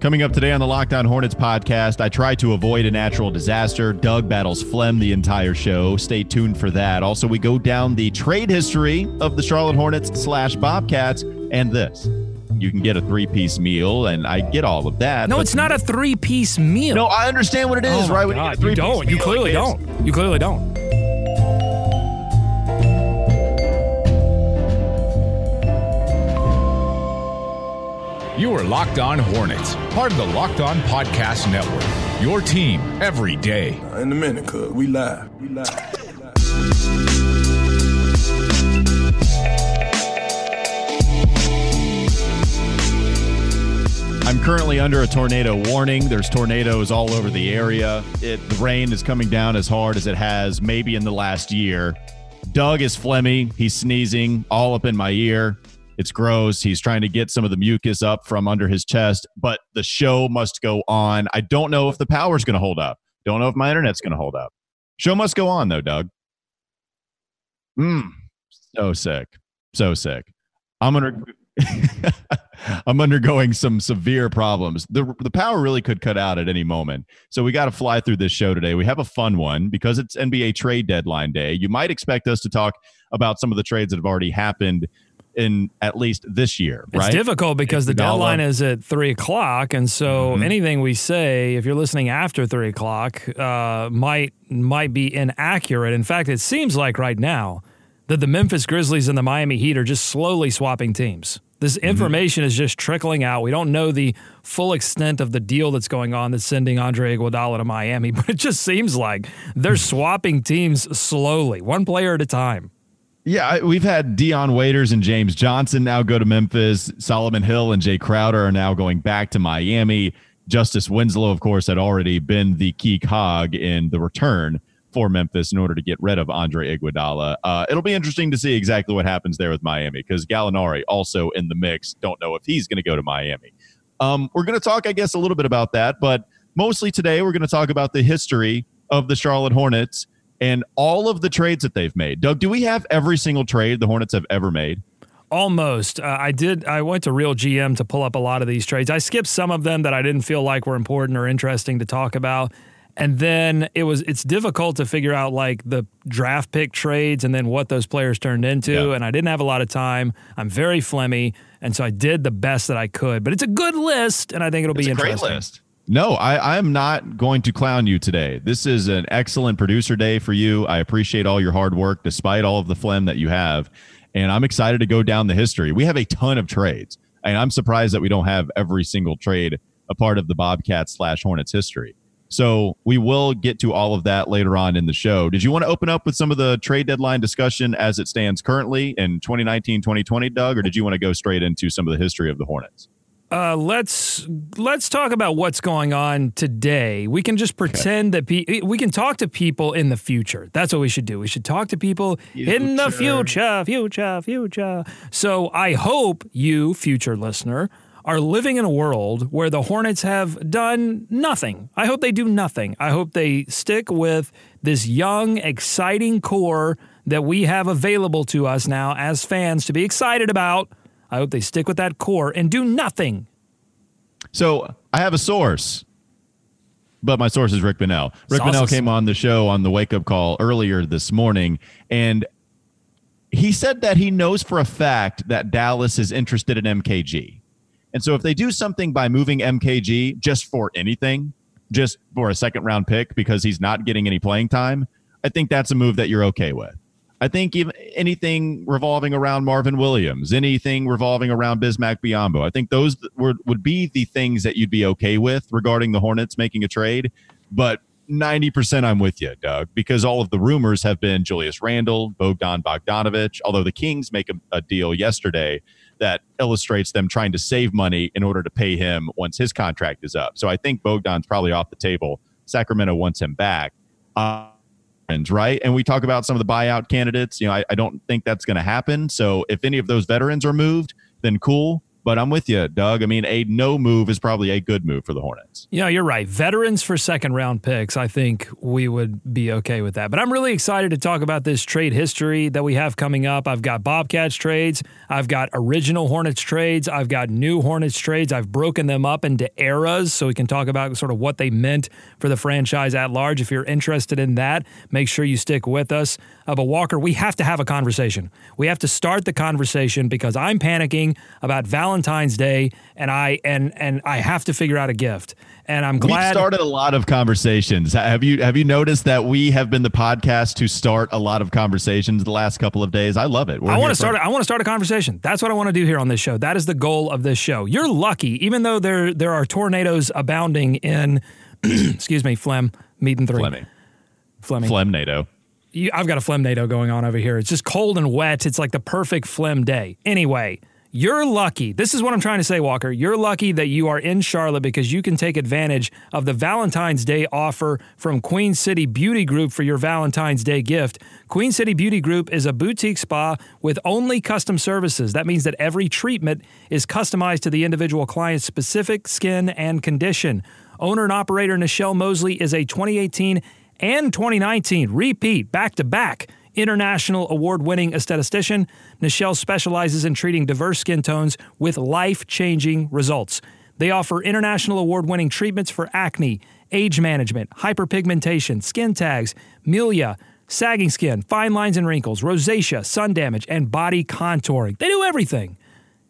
Coming up today on the Locked On Hornets podcast, I try to avoid a natural disaster. Doug battles phlegm the entire show. Stay tuned for that. Also, we go down the trade history of the Charlotte Hornets slash Bobcats and this. You can get a three piece meal, and I get all of that. No, it's not a three piece meal. No, I understand what it is, oh right? God, you, you don't. You clearly don't. You clearly don't. You are Locked On Hornets, part of the Locked On Podcast Network. Your team every day. Uh, in a minute, cuz we live. We live. I'm currently under a tornado warning. There's tornadoes all over the area. It, the rain is coming down as hard as it has maybe in the last year. Doug is phlegmy. He's sneezing all up in my ear. It's gross. He's trying to get some of the mucus up from under his chest, but the show must go on. I don't know if the power's going to hold up. Don't know if my internet's going to hold up. Show must go on, though, Doug. Mm, so sick. So sick. I'm under. I'm undergoing some severe problems. The the power really could cut out at any moment. So we got to fly through this show today. We have a fun one because it's NBA trade deadline day. You might expect us to talk about some of the trades that have already happened in at least this year. It's right? difficult because the deadline is at three o'clock, and so mm-hmm. anything we say, if you're listening after three o'clock, uh, might might be inaccurate. In fact, it seems like right now that the Memphis Grizzlies and the Miami Heat are just slowly swapping teams. This mm-hmm. information mm-hmm. is just trickling out. We don't know the full extent of the deal that's going on that's sending Andre Iguodala to Miami, but it just seems like they're swapping teams slowly, one player at a time. Yeah, we've had Dion Waiters and James Johnson now go to Memphis. Solomon Hill and Jae Crowder are now going back to Miami. Justice Winslow, of course, had already been the key cog in the return for Memphis in order to get rid of Andre Iguodala. Uh, it'll be interesting to see exactly what happens there with Miami because Gallinari also in the mix. Don't know if he's going to go to Miami. Um, we're going to talk, I guess, a little bit about that, but mostly today we're going to talk about the history of the Charlotte Hornets and all of the trades that they've made. Doug, do we have every single trade the Hornets have ever made? Almost. Uh, I did. I went to Real GM to pull up a lot of these trades. I skipped some of them that I didn't feel like were important or interesting to talk about. And then it was it's difficult to figure out like the draft pick trades and then what those players turned into. Yeah. And I didn't have a lot of time. I'm very phlegmy, and so I did the best that I could. But it's a good list, and I think it'll it's be a interesting. Great list. No, I, I'm not going to clown you today. This is an excellent producer day for you. I appreciate all your hard work despite all of the phlegm that you have. And I'm excited to go down the history. We have a ton of trades. And I'm surprised that we don't have every single trade a part of the Bobcats slash Hornets history. So we will get to all of that later on in the show. Did you want to open up with some of the trade deadline discussion as it stands currently in 2019 2020, Doug, or did you want to go straight into some of the history of the Hornets? Uh, let's let's talk about what's going on today. We can just pretend okay. that pe- we can talk to people in the future. That's what we should do. We should talk to people future. in the future, future, future. So I hope you, future listener, are living in a world where the Hornets have done nothing. I hope they do nothing. I hope they stick with this young, exciting core that we have available to us now as fans to be excited about I hope they stick with that core and do nothing. So I have a source, but my source is Rick Bonnell. Rick Sauces. Bonnell came on the show on the wake up call earlier this morning, and he said that he knows for a fact that Dallas is interested in MKG. And so if they do something by moving MKG just for anything, just for a second round pick because he's not getting any playing time, I think that's a move that you're okay with. I think even anything revolving around Marvin Williams, anything revolving around Bismack Biyombo, I think those would, would be the things that you'd be okay with regarding the Hornets making a trade. But 90% I'm with you, Doug, because all of the rumors have been Julius Randle, Bogdan Bogdanovich, although the Kings make a, a deal yesterday that illustrates them trying to save money in order to pay him once his contract is up. So I think Bogdan's probably off the table. Sacramento wants him back. Uh, right? And we talk about some of the buyout candidates. You know, I, I don't think that's going to happen. So if any of those veterans are moved, then cool. But I'm with you, Doug. I mean, a no move is probably a good move for the Hornets. Yeah, you're right. Veterans for second round picks, I think we would be okay with that. But I'm really excited to talk about this trade history that we have coming up. I've got Bobcats trades, I've got original Hornets trades, I've got new Hornets trades. I've broken them up into eras so we can talk about sort of what they meant for the franchise at large. If you're interested in that, make sure you stick with us. Uh, but Walker, we have to have a conversation. We have to start the conversation because I'm panicking about Valentine's Day and I and and I have to figure out a gift. And I'm glad we started a lot of conversations. Have you have you noticed that we have been the podcast to start a lot of conversations the last couple of days? I love it. We're I want to start. I want to start a conversation. That's what I want to do here on this show. That is the goal of this show. You're lucky, even though there there are tornadoes abounding in, excuse me, Flem meat and three. Fleming. Fleming. Flemnado. I've got a phlegmnado going on over here. It's just cold and wet. It's like the perfect phlegm day. Anyway, you're lucky. This is what I'm trying to say, Walker. You're lucky that you are in Charlotte because you can take advantage of the Valentine's Day offer from Queen City Beauty Group for your Valentine's Day gift. Queen City Beauty Group is a boutique spa with only custom services. That means that every treatment is customized to the individual client's specific skin and condition. Owner and operator Nichelle Mosley is a 2018 and 2019 repeat back to back international award winning aesthetician. Nichelle specializes in treating diverse skin tones with life changing results. They offer international award winning treatments for acne, age management, hyperpigmentation, skin tags, milia, sagging skin, fine lines and wrinkles, rosacea, sun damage, and body contouring. They do everything.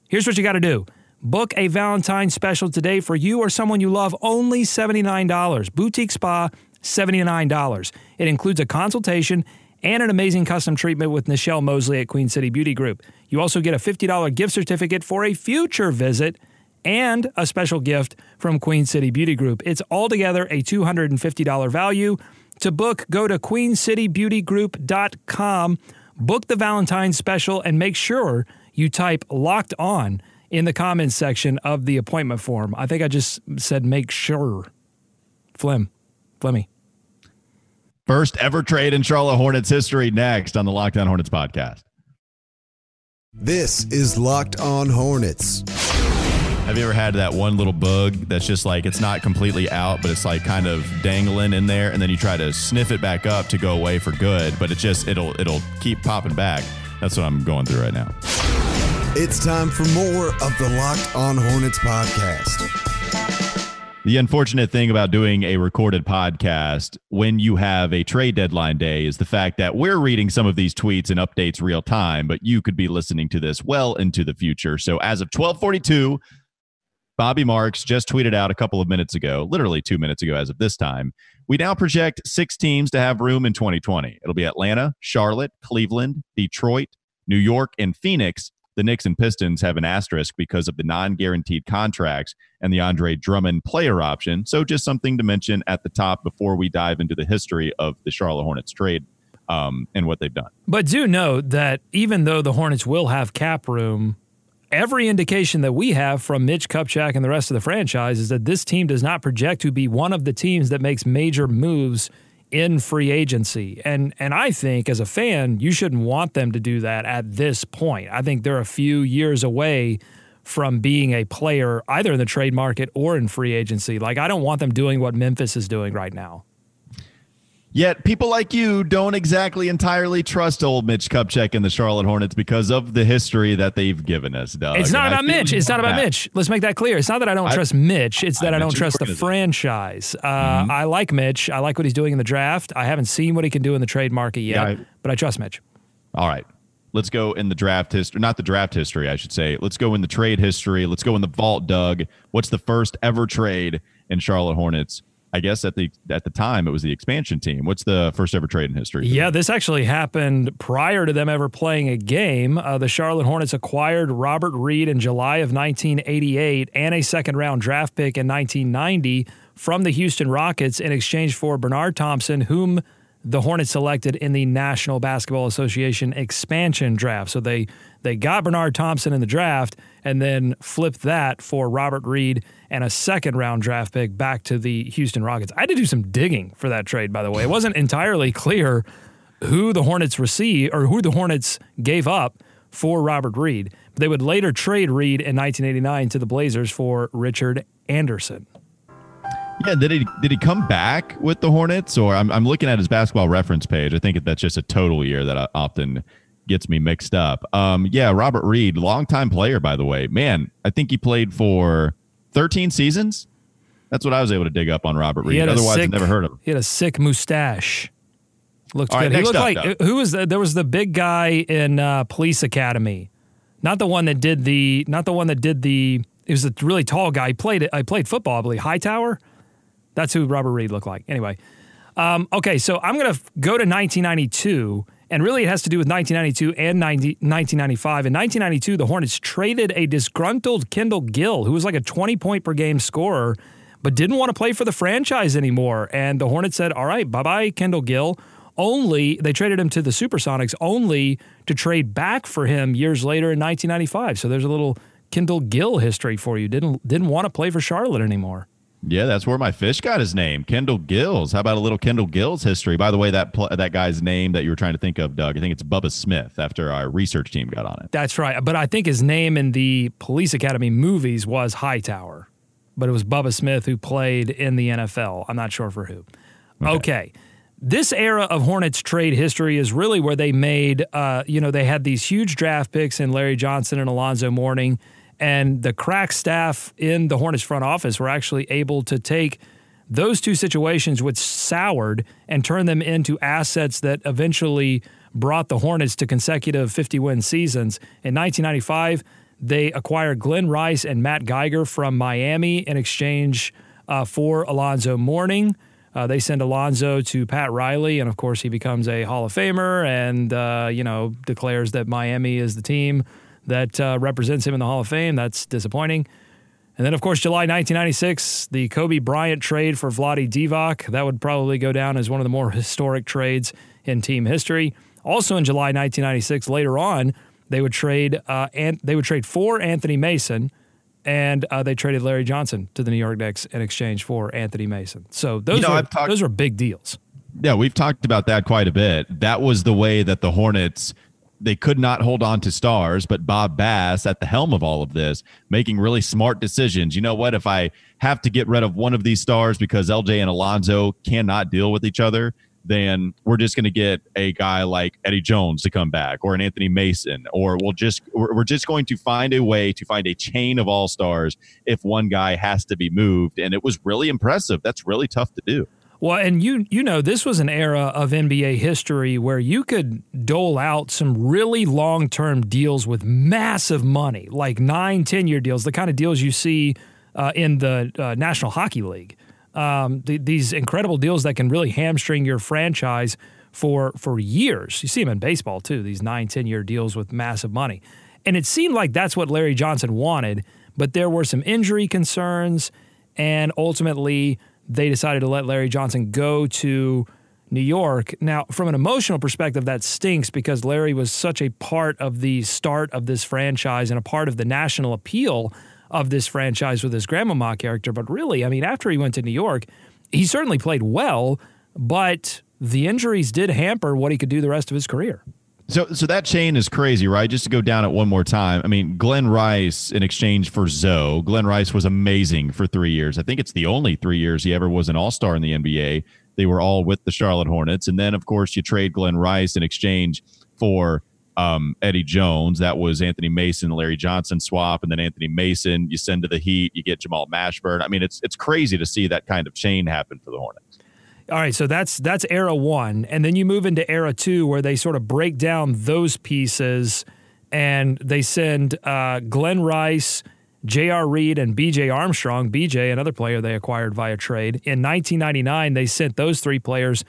Here's what you got to do. Book a Valentine's special today for you or someone you love, only $79. Boutique Spa, $79. It includes a consultation and an amazing custom treatment with Nichelle Mosley at Queen City Beauty Group. You also get a $50 gift certificate for a future visit and a special gift from Queen City Beauty Group. It's altogether a $250 value. To book, go to queencitybeautygroup.com, book the Valentine's special, and make sure you type locked on in the comments section of the appointment form. I think I just said make sure. Flim. Flemmy. First ever trade in Charlotte Hornets history next on the Locked On Hornets podcast. This is Locked On Hornets. Have you ever had that one little bug that's just like it's not completely out, but it's like kind of dangling in there, and then you try to sniff it back up to go away for good, but it just it'll it'll keep popping back. That's what I'm going through right now. It's time for more of the Locked On Hornets podcast. The unfortunate thing about doing a recorded podcast when you have a trade deadline day is the fact that we're reading some of these tweets and updates real time, but you could be listening to this well into the future. So as of 1242, Bobby Marks just tweeted out a couple of minutes ago, literally two minutes ago as of this time. We now project six teams to have room in 2020. It'll be Atlanta, Charlotte, Cleveland, Detroit, New York, and Phoenix the Knicks and Pistons have an asterisk because of the non guaranteed contracts and the Andre Drummond player option. So, just something to mention at the top before we dive into the history of the Charlotte Hornets trade um, and what they've done. But do note that even though the Hornets will have cap room, every indication that we have from Mitch Kupchak and the rest of the franchise is that this team does not project to be one of the teams that makes major moves in free agency. And and I think as a fan, you shouldn't want them to do that at this point. I think they're a few years away from being a player either in the trade market or in free agency. Like I don't want them doing what Memphis is doing right now. Yet people like you don't exactly entirely trust old Mitch Kupchak and the Charlotte Hornets because of the history that they've given us, Doug. It's not and about Mitch. It's not about that. Mitch. Let's make that clear. It's not that I don't I, trust Mitch. It's that I, I don't trust the franchise. Uh, mm-hmm. I like Mitch. I like what he's doing in the draft. I haven't seen what he can do in the trade market yet, yeah, but I trust Mitch. All right. Let's go in the draft history, not the draft history, I should say. Let's go in the trade history. Let's go in the vault, Doug. What's the first ever trade in Charlotte Hornets I guess at the at the time it was the expansion team. What's the first ever trade in history? Yeah, this actually happened prior to them ever playing a game. Uh, the Charlotte Hornets acquired Robert Reed in July of 1988 and a second round draft pick in 1990 from the Houston Rockets in exchange for Bernard Thompson, whom the Hornets selected in the National Basketball Association expansion draft. So they they got Bernard Thompson in the draft and then flipped that for Robert Reed and a second round draft pick back to the Houston Rockets. I had to do some digging for that trade, by the way. It wasn't entirely clear who the Hornets received or who the Hornets gave up for Robert Reed. They would later trade Reed in 1989 to the Blazers for Richard Anderson. Yeah, did he did he come back with the Hornets, or I'm I'm looking at his basketball reference page. I think that's just a total year that often gets me mixed up. Um, yeah, Robert Reed, longtime player, by the way. Man, I think he played for 13 seasons. That's what I was able to dig up on Robert Reed. Otherwise, sick, I never heard of him. He had a sick mustache. Looked All good. right, he looked next like up, who was the, there was the big guy in uh, Police Academy, not the one that did the not the one that did the. He was a really tall guy. He played it. I played football. I believe Hightower. That's who Robert Reed looked like. Anyway, um, okay, so I'm going to go to 1992, and really it has to do with 1992 and 90, 1995. In 1992, the Hornets traded a disgruntled Kendall Gill, who was like a 20 point per game scorer, but didn't want to play for the franchise anymore. And the Hornets said, "All right, bye bye, Kendall Gill." Only they traded him to the Supersonics, only to trade back for him years later in 1995. So there's a little Kendall Gill history for you. Didn't didn't want to play for Charlotte anymore. Yeah, that's where my fish got his name, Kendall Gills. How about a little Kendall Gills history? By the way, that pl- that guy's name that you were trying to think of, Doug, I think it's Bubba Smith. After our research team got on it. That's right. But I think his name in the Police Academy movies was Hightower, but it was Bubba Smith who played in the NFL. I'm not sure for who. Okay. okay. This era of Hornets trade history is really where they made, uh, you know, they had these huge draft picks in Larry Johnson and Alonzo Mourning and the crack staff in the Hornets front office were actually able to take those two situations which soured and turn them into assets that eventually brought the Hornets to consecutive 50 win seasons. In 1995, they acquired Glen Rice and Matt Geiger from Miami in exchange uh, for Alonzo Mourning. Uh, they send Alonzo to Pat Riley, and of course, he becomes a Hall of Famer and, uh, you know, declares that Miami is the team that uh, represents him in the Hall of Fame. That's disappointing. And then, of course, July 1996, the Kobe Bryant trade for Vlade Divac. That would probably go down as one of the more historic trades in team history. Also in July 1996, later on, they would trade uh, and they would trade for Anthony Mason, and uh, they traded Larry Johnson to the New York Knicks in exchange for Anthony Mason. So those you know, those were big deals. Yeah, we've talked about that quite a bit. That was the way that the Hornets they could not hold on to stars, but Bob Bass at the helm of all of this, making really smart decisions. You know what? If I have to get rid of one of these stars because LJ and Alonzo cannot deal with each other, then we're just going to get a guy like Eddie Jones to come back or an Anthony Mason, or we'll just we're just going to find a way to find a chain of all stars if one guy has to be moved. And it was really impressive. That's really tough to do. Well, and you you know this was an era of NBA history where you could dole out some really long term deals with massive money, like nine, ten year deals, the kind of deals you see uh, in the uh, National Hockey League. Um, th- these incredible deals that can really hamstring your franchise for for years. You see them in baseball too. These nine, ten year deals with massive money, and it seemed like that's what Larry Johnson wanted. But there were some injury concerns, and ultimately they decided to let Larry Johnson go to New York. Now, from an emotional perspective, that stinks because Larry was such a part of the start of this franchise and a part of the national appeal of this franchise with his grandmama character. But really, I mean, after he went to New York, he certainly played well, but the injuries did hamper what he could do the rest of his career. So, so that chain is crazy, right? Just to go down it one more time. I mean, Glen Rice in exchange for Zoe. Glen Rice was amazing for three years. I think it's the only three years he ever was an All Star in the NBA. They were all with the Charlotte Hornets, and then of course you trade Glen Rice in exchange for um, Eddie Jones. That was Anthony Mason, Larry Johnson swap, and then Anthony Mason. You send to the Heat, you get Jamal Mashburn. I mean, it's it's crazy to see that kind of chain happen for the Hornets. All right, so that's that's era one, and then you move into era two, where they sort of break down those pieces, and they send uh, Glen Rice, J.R. Reid, and B.J. Armstrong. B.J. another player they acquired via trade in 1999. They sent those three players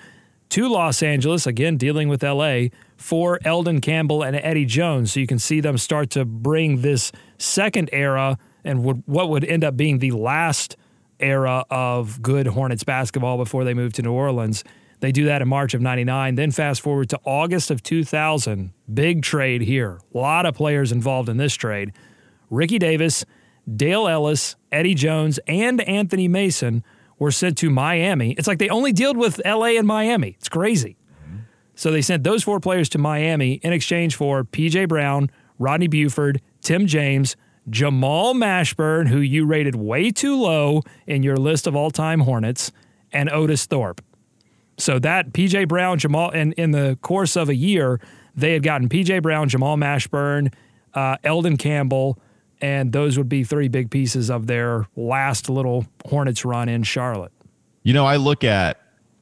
to Los Angeles again, dealing with L.A. for Elden Campbell and Eddie Jones. So you can see them start to bring this second era and what would end up being the last era of good Hornets basketball before they moved to New Orleans. They do that in March of 99. Then fast forward to August of 2000. Big trade here. A lot of players involved in this trade. Ricky Davis, Dale Ellis, Eddie Jones, and Anthony Mason were sent to Miami. It's like they only dealt with LA and Miami. It's crazy. So they sent those four players to Miami in exchange for PJ Brown, Rodney Buford, Tim James, Jamal Mashburn, who you rated way too low in your list of all time Hornets, and Otis Thorpe. So that PJ Brown, Jamal, and in the course of a year, they had gotten PJ Brown, Jamal Mashburn, uh, Elden Campbell, and those would be three big pieces of their last little Hornets run in Charlotte. You know, I look at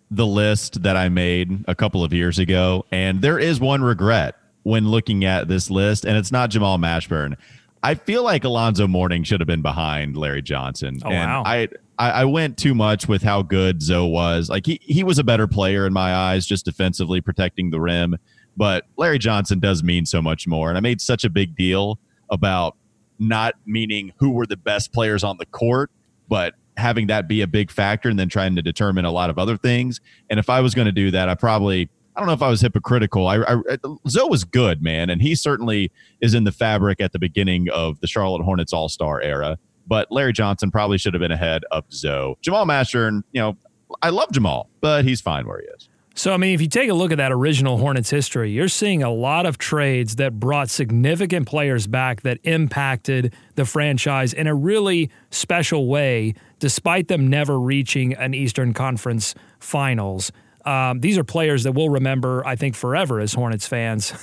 the list that I made a couple of years ago, and there is one regret when looking at this list, and it's not Jamal Mashburn. I feel like Alonzo Mourning should have been behind Larry Johnson. Oh, and wow. I, I I went too much with how good Zoe was. Like he he was a better player in my eyes, just defensively protecting the rim. But Larry Johnson does mean so much more. And I made such a big deal about not meaning who were the best players on the court, but having that be a big factor and then trying to determine a lot of other things. And if I was going to do that, I probably I don't know if I was hypocritical. I, I Zoe was good, man, and he certainly is in the fabric at the beginning of the Charlotte Hornets All Star era. But Larry Johnson probably should have been ahead of Zoe. Jamal Mashburn, you know, I love Jamal, but he's fine where he is. So, I mean, if you take a look at that original Hornets history, you're seeing a lot of trades that brought significant players back that impacted the franchise in a really special way, despite them never reaching an Eastern Conference finals. Um, these are players that we'll remember, I think, forever as Hornets fans.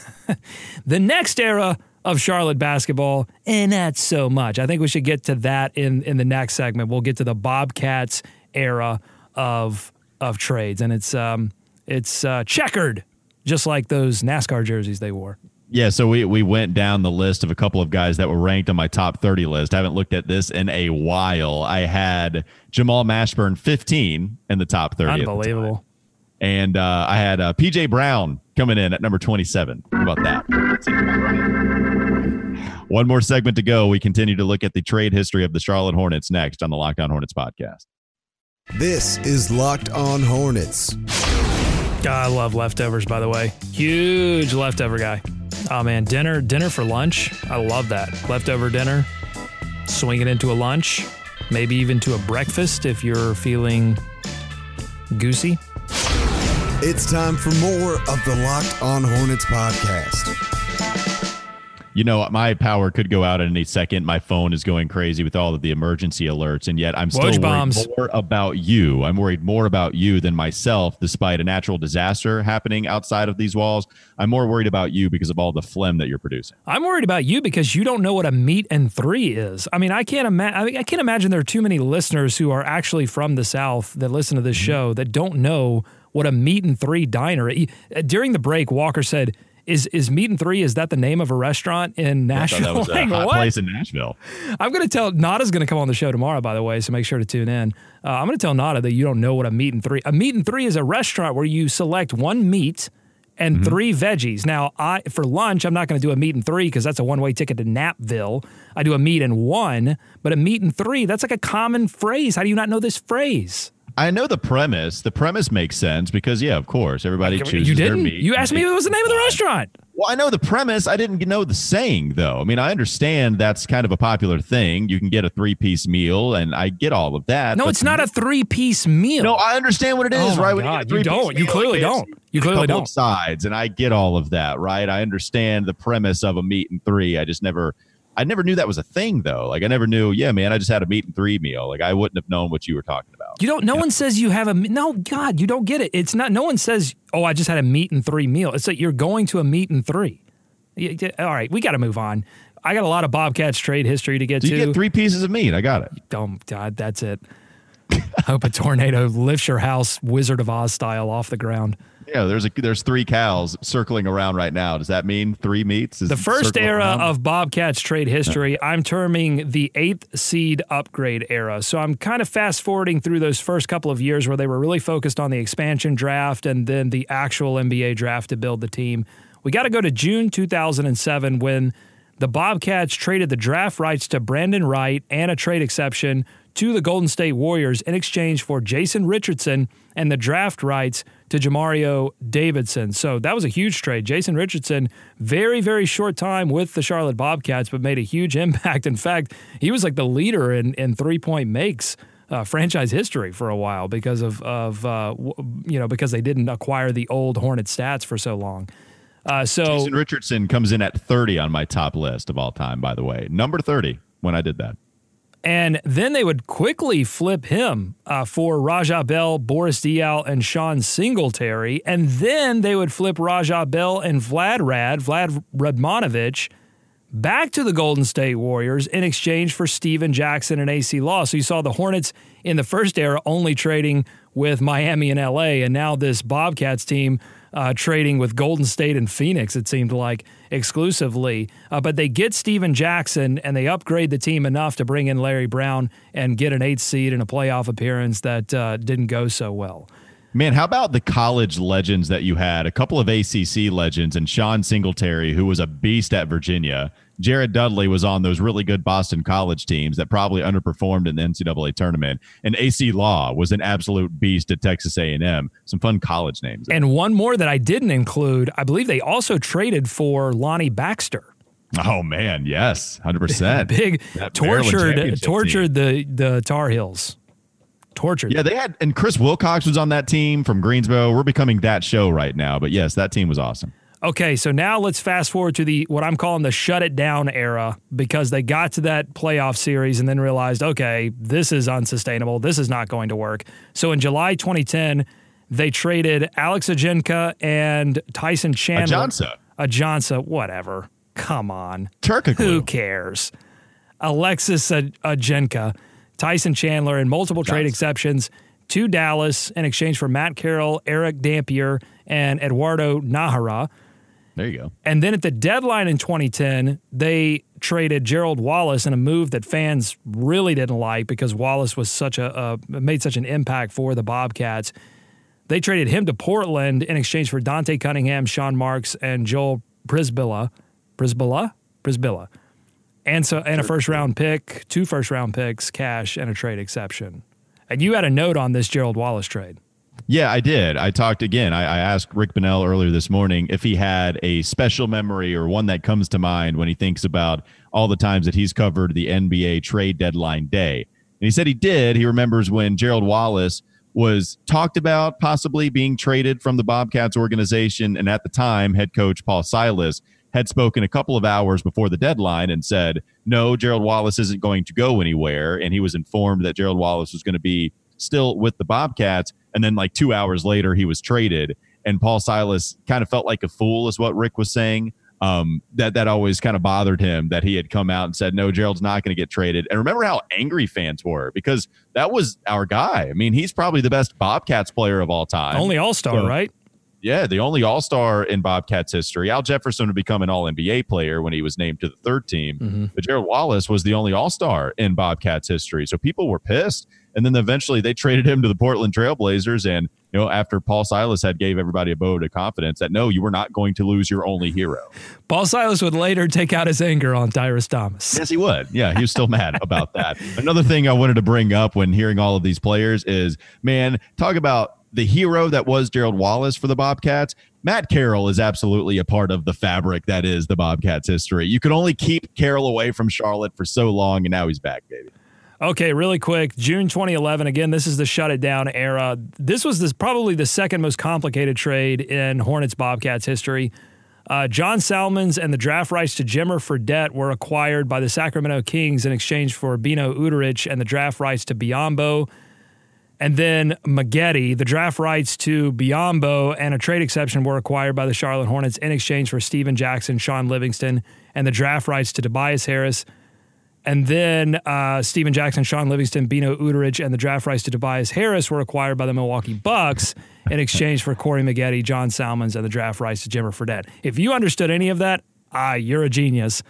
the next era of Charlotte basketball, and not so much. I think we should get to that in, in the next segment. We'll get to the Bobcats era of of trades, and it's um, it's uh, checkered, just like those NASCAR jerseys they wore. Yeah, so we we went down the list of a couple of guys that were ranked on my top 30 list. I haven't looked at this in a while. I had Jamal Mashburn 15 in the top 30. at the time. Unbelievable. And uh, I had uh, PJ Brown coming in at number 27. How about that? One more segment to go. We continue to look at the trade history of the Charlotte Hornets next on the Locked On Hornets podcast. This is Locked On Hornets. God, I love leftovers, by the way. Huge leftover guy. Oh man, dinner, dinner for lunch. I love that. Leftover dinner, swing it into a lunch, maybe even to a breakfast if you're feeling goosey. It's time for more of the Locked On Hornets podcast. You know, my power could go out at any second. My phone is going crazy with all of the emergency alerts, and yet I'm still Woj worried bombs. more about you. I'm worried more about you than myself, despite a natural disaster happening outside of these walls. I'm more worried about you because of all the phlegm that you're producing. I'm worried about you because you don't know what a meat and three is. I mean, I can't imagine. I, mean, I can't imagine there are too many listeners who are actually from the South that listen to this Mm-hmm. show that don't know what a meat and three diner. During the break, Walker said, "Is is meat and three? Is that the name of a restaurant in I Nashville?" that was a hot place in Nashville. I'm going to tell Nada's going to come on the show tomorrow, by the way, so make sure to tune in. Uh, I'm going to tell Nada that you don't know what a meat and three. A meat and three is a restaurant where you select one meat and Mm-hmm. three veggies. Now, I for lunch, I'm not going to do a meat and three because that's a one way ticket to Napville. I do a meat and one, but a meat and three, that's like a common phrase. How do you not know this phrase? I know the premise. The premise makes sense because, yeah, of course, everybody chooses you didn't? meat. You asked me what was the name of the restaurant. Well, I know the premise. I didn't know the saying, though. I mean, I understand that's kind of a popular thing. You can get a three piece meal, and I get all of that. No, it's not a three piece meal. No, I understand what it is, Oh right? God, you three-piece don't. You clearly don't. You clearly don't. sides, and I get all of that, right? I understand the premise of a meat and three. I just never, I never knew that was a thing, though. Like I never knew. Yeah, man, I just had a meat and three meal. Like I wouldn't have known what you were talking about. You don't. No one says you have a. No, God, you don't get it. It's not. No one says, "Oh, I just had a meat and three meal." It's like you're going to a meat and three. All right, we got to move on. I got a lot of Bobcats trade history to get you to. get three pieces of meat? I got it. Oh God, that's it. Hope a tornado lifts your house, Wizard of Oz style, off the ground. Yeah, there's a there's three cows circling around right now. Does that mean three meats? Is The first era around? of Bobcats trade history, I'm terming the eighth seed upgrade era. So I'm kind of fast forwarding through those first couple of years where they were really focused on the expansion draft and then the actual NBA draft to build the team. We got to go to June 2007 when the Bobcats traded the draft rights to Brandon Wright and a trade exception to the Golden State Warriors in exchange for Jason Richardson and the draft rights to Jermareo Davidson. So that was a huge trade. Jason Richardson, very, very short time with the Charlotte Bobcats, but made a huge impact. In fact, he was like the leader in, in three point makes. Uh, franchise history for a while because of of uh, you know because they didn't acquire the old Hornet stats for so long. Uh, so Jason Richardson comes in at 30 on my top list of all time, by the way. Number 30 when I did that. And then they would quickly flip him uh, for Raja Bell, Boris Diaw, and Sean Singletary. And then they would flip Raja Bell and Vlad Rad, Vlad Radmanovich, back to the Golden State Warriors in exchange for Stephen Jackson and Acie Law. So you saw the Hornets in the first era only trading with Miami and LA, and now this Bobcats team uh, trading with Golden State and Phoenix, it seemed like exclusively. Uh, but they get Stephen Jackson and they upgrade the team enough to bring in Larry Brown and get an eighth seed in a playoff appearance that uh, didn't go so well. Man, how about the college legends that you had? A couple of ACC legends and Sean Singletary, who was a beast at Virginia. Jared Dudley was on those really good Boston College teams that probably underperformed in the NCAA tournament, and Acie Law was an absolute beast at Texas A&M. Some fun college names. And one more that I didn't include, I believe they also traded for Lonnie Baxter. Oh man, yes, hundred percent. Big tortured, tortured the the Tar Heels tortured. Yeah, they had, and Chris Wilcox was on that team from Greensboro. We're becoming that show right now, but yes, that team was awesome. Okay, so now let's fast forward to the what I'm calling the shut it down era because they got to that playoff series and then realized, okay, this is unsustainable. This is not going to work. So in July 2010, they traded Alex Ajinça and Tyson Chandler. Ajansa. Ajansa, whatever. Come on. Turkic. Who cares? Alexis Ajinça Tyson Chandler, and multiple trade exceptions to Dallas in exchange for Matt Carroll, Erick Dampier, and Eduardo Najera. There you go. And then at the deadline in 2010, they traded Gerald Wallace in a move that fans really didn't like because Wallace was such a made such an impact for the Bobcats. They traded him to Portland in exchange for Dante Cunningham, Sean Marks, and Joel Przybilla, Przybilla, Przybilla, and so and a first round pick, two first round picks, cash, and a trade exception. And you had a note on this Gerald Wallace trade. Yeah, I did. I talked again. I, I, asked Rick Bonnell earlier this morning if he had a special memory or one that comes to mind when he thinks about all the times that he's covered the NBA trade deadline day. And he said he did. He remembers when Gerald Wallace was talked about possibly being traded from the Bobcats organization. And at the time, head coach Paul Silas had spoken a couple of hours before the deadline and said, no, Gerald Wallace isn't going to go anywhere. And he was informed that Gerald Wallace was going to be still with the Bobcats. And then, like two hours later, he was traded. And Paul Silas kind of felt like a fool, is what Rick was saying. Um, that that always kind of bothered him that he had come out and said, "No, Gerald's not going to get traded." And remember how angry fans were because that was our guy. I mean, he's probably the best Bobcats player of all time, only All Star, so, right? Yeah, the only All Star in Bobcats history. Al Jefferson would become an All NBA player when he was named to the third team, mm-hmm. but Gerald Wallace was the only All Star in Bobcats history. So people were pissed, and then eventually they traded him to the Portland Trailblazers. And you know, after Paul Silas had gave everybody a vote of confidence that no, you were not going to lose your only hero. Paul Silas would later take out his anger on Tyrus Thomas. Yes, he would. Yeah, he was still mad about that. Another thing I wanted to bring up when hearing all of these players is, man, talk about the hero that was Gerald Wallace for the Bobcats, Matt Carroll is absolutely a part of the fabric that is the Bobcats history. You could only keep Carroll away from Charlotte for so long, and now he's back, baby. Okay, really quick. June 2011. Again, this is the shut it down era. This was this probably the second most complicated trade in Hornets Bobcats history. Uh, John Salmons and the draft rights to Jimmer Fredette were acquired by the Sacramento Kings in exchange for Beno Udrih and the draft rights to Biyombo. and then Maggette, the draft rights to Biyombo and a trade exception were acquired by the Charlotte Hornets in exchange for Stephen Jackson, Shaun Livingston, and the draft rights to Tobias Harris. And then uh, Stephen Jackson, Shaun Livingston, Beno Udrih, and the draft rights to Tobias Harris were acquired by the Milwaukee Bucks in exchange for Corey Maggette, John Salmons, and the draft rights to Jimmer Fredette. If you understood any of that, ah, you're a genius.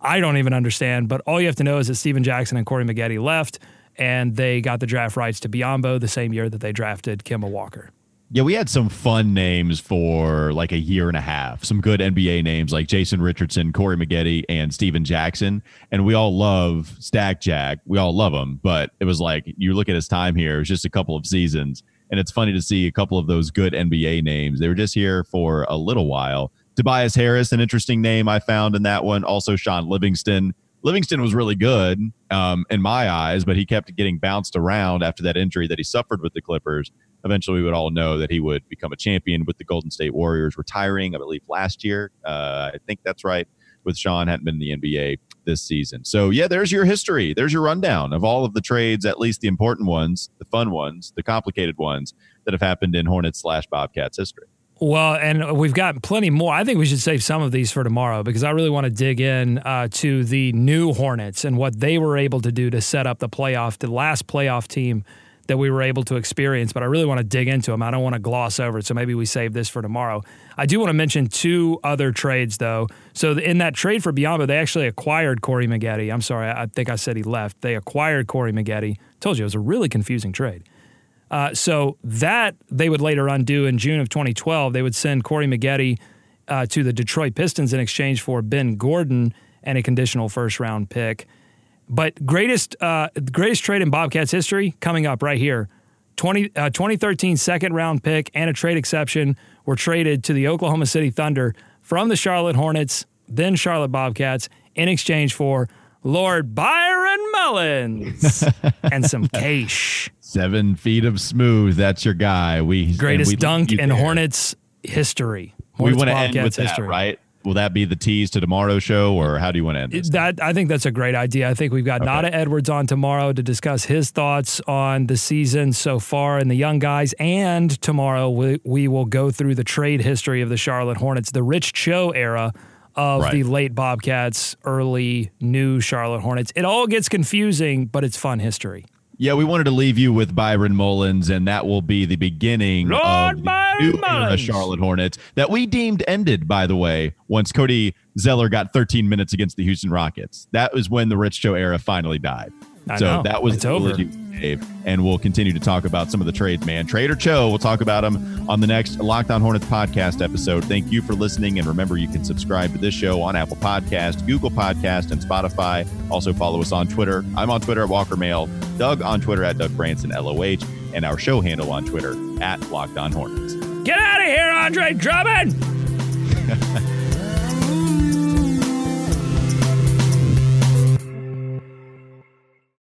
I don't even understand, but all you have to know is that Stephen Jackson and Corey Maggette left and they got the draft rights to Biyombo the same year that they drafted Kemba Walker. Yeah, we had some fun names for like a year and a half. Some good NBA names like Jason Richardson, Corey Maggette, and Stephen Jackson. And we all love Stack Jack. We all love him. But it was like you look at his time here, it was just a couple of seasons. And it's funny to see a couple of those good NBA names. They were just here for a little while. Tobias Harris, an interesting name I found in that one. Also, Shaun Livingston Livingston was really good um, in my eyes, but he kept getting bounced around after that injury that he suffered with the Clippers. Eventually, we would all know that he would become a champion with the Golden State Warriors, retiring, I believe, last year. Uh, I think that's right. With Shaun, hadn't been in the NBA this season. So, yeah, there's your history. There's your rundown of all of the trades, at least the important ones, the fun ones, the complicated ones that have happened in Hornets slash Bobcats history. Well, and we've got plenty more. I think we should save some of these for tomorrow because I really want to dig in uh, to the new Hornets and what they were able to do to set up the playoff, the last playoff team that we were able to experience. But I really want to dig into them. I don't want to gloss over it. So maybe we save this for tomorrow. I do want to mention two other trades, though. So in that trade for Biyombo, they actually acquired Corey Maggette. I'm sorry, I think I said he left. They acquired Corey Maggette. Told you it was a really confusing trade. Uh, so that they would later undo in June of 2012. They would send Corey Maggette uh, to the Detroit Pistons in exchange for Ben Gordon and a conditional first round pick. But greatest uh, greatest trade in Bobcats history coming up right here. 20, uh, 2013 second round pick and a trade exception were traded to the Oklahoma City Thunder from the Charlotte Hornets, then Charlotte Bobcats, in exchange for Lord Byron Mullens and some cash. Seven feet of smooth. That's your guy. We greatest we dunk in there. Hornets history. Hornets we want to end with history. that, right? Will that be the tease to tomorrow's show, or how do you want to end this? That I think that's a great idea. I think we've got okay. Nada Edwards on tomorrow to discuss his thoughts on the season so far and the young guys. And tomorrow we, we will go through the trade history of the Charlotte Hornets, the Rich Cho era of right. the late Bobcats, early new Charlotte Hornets. It all gets confusing, but it's fun history. Yeah, we wanted to leave you with Byron Mullens, and that will be the beginning Lord of the new era Charlotte Hornets that we deemed ended, by the way, once Cody Zeller got 13 minutes against the Houston Rockets. That was when the Rich Cho era finally died. I so know. that was it's over. Dave, and we'll continue to talk about some of the trades, man. Trader Cho, we'll talk about him on the next Locked On Hornets podcast episode. Thank you for listening, and remember you can subscribe to this show on Apple Podcast, Google Podcast, and Spotify. Also follow us on Twitter. I'm on Twitter at Walker Mail, Doug on Twitter at Doug Branson LOH, and our show handle on Twitter at Locked On Hornets. Get out of here, Andre Drummond.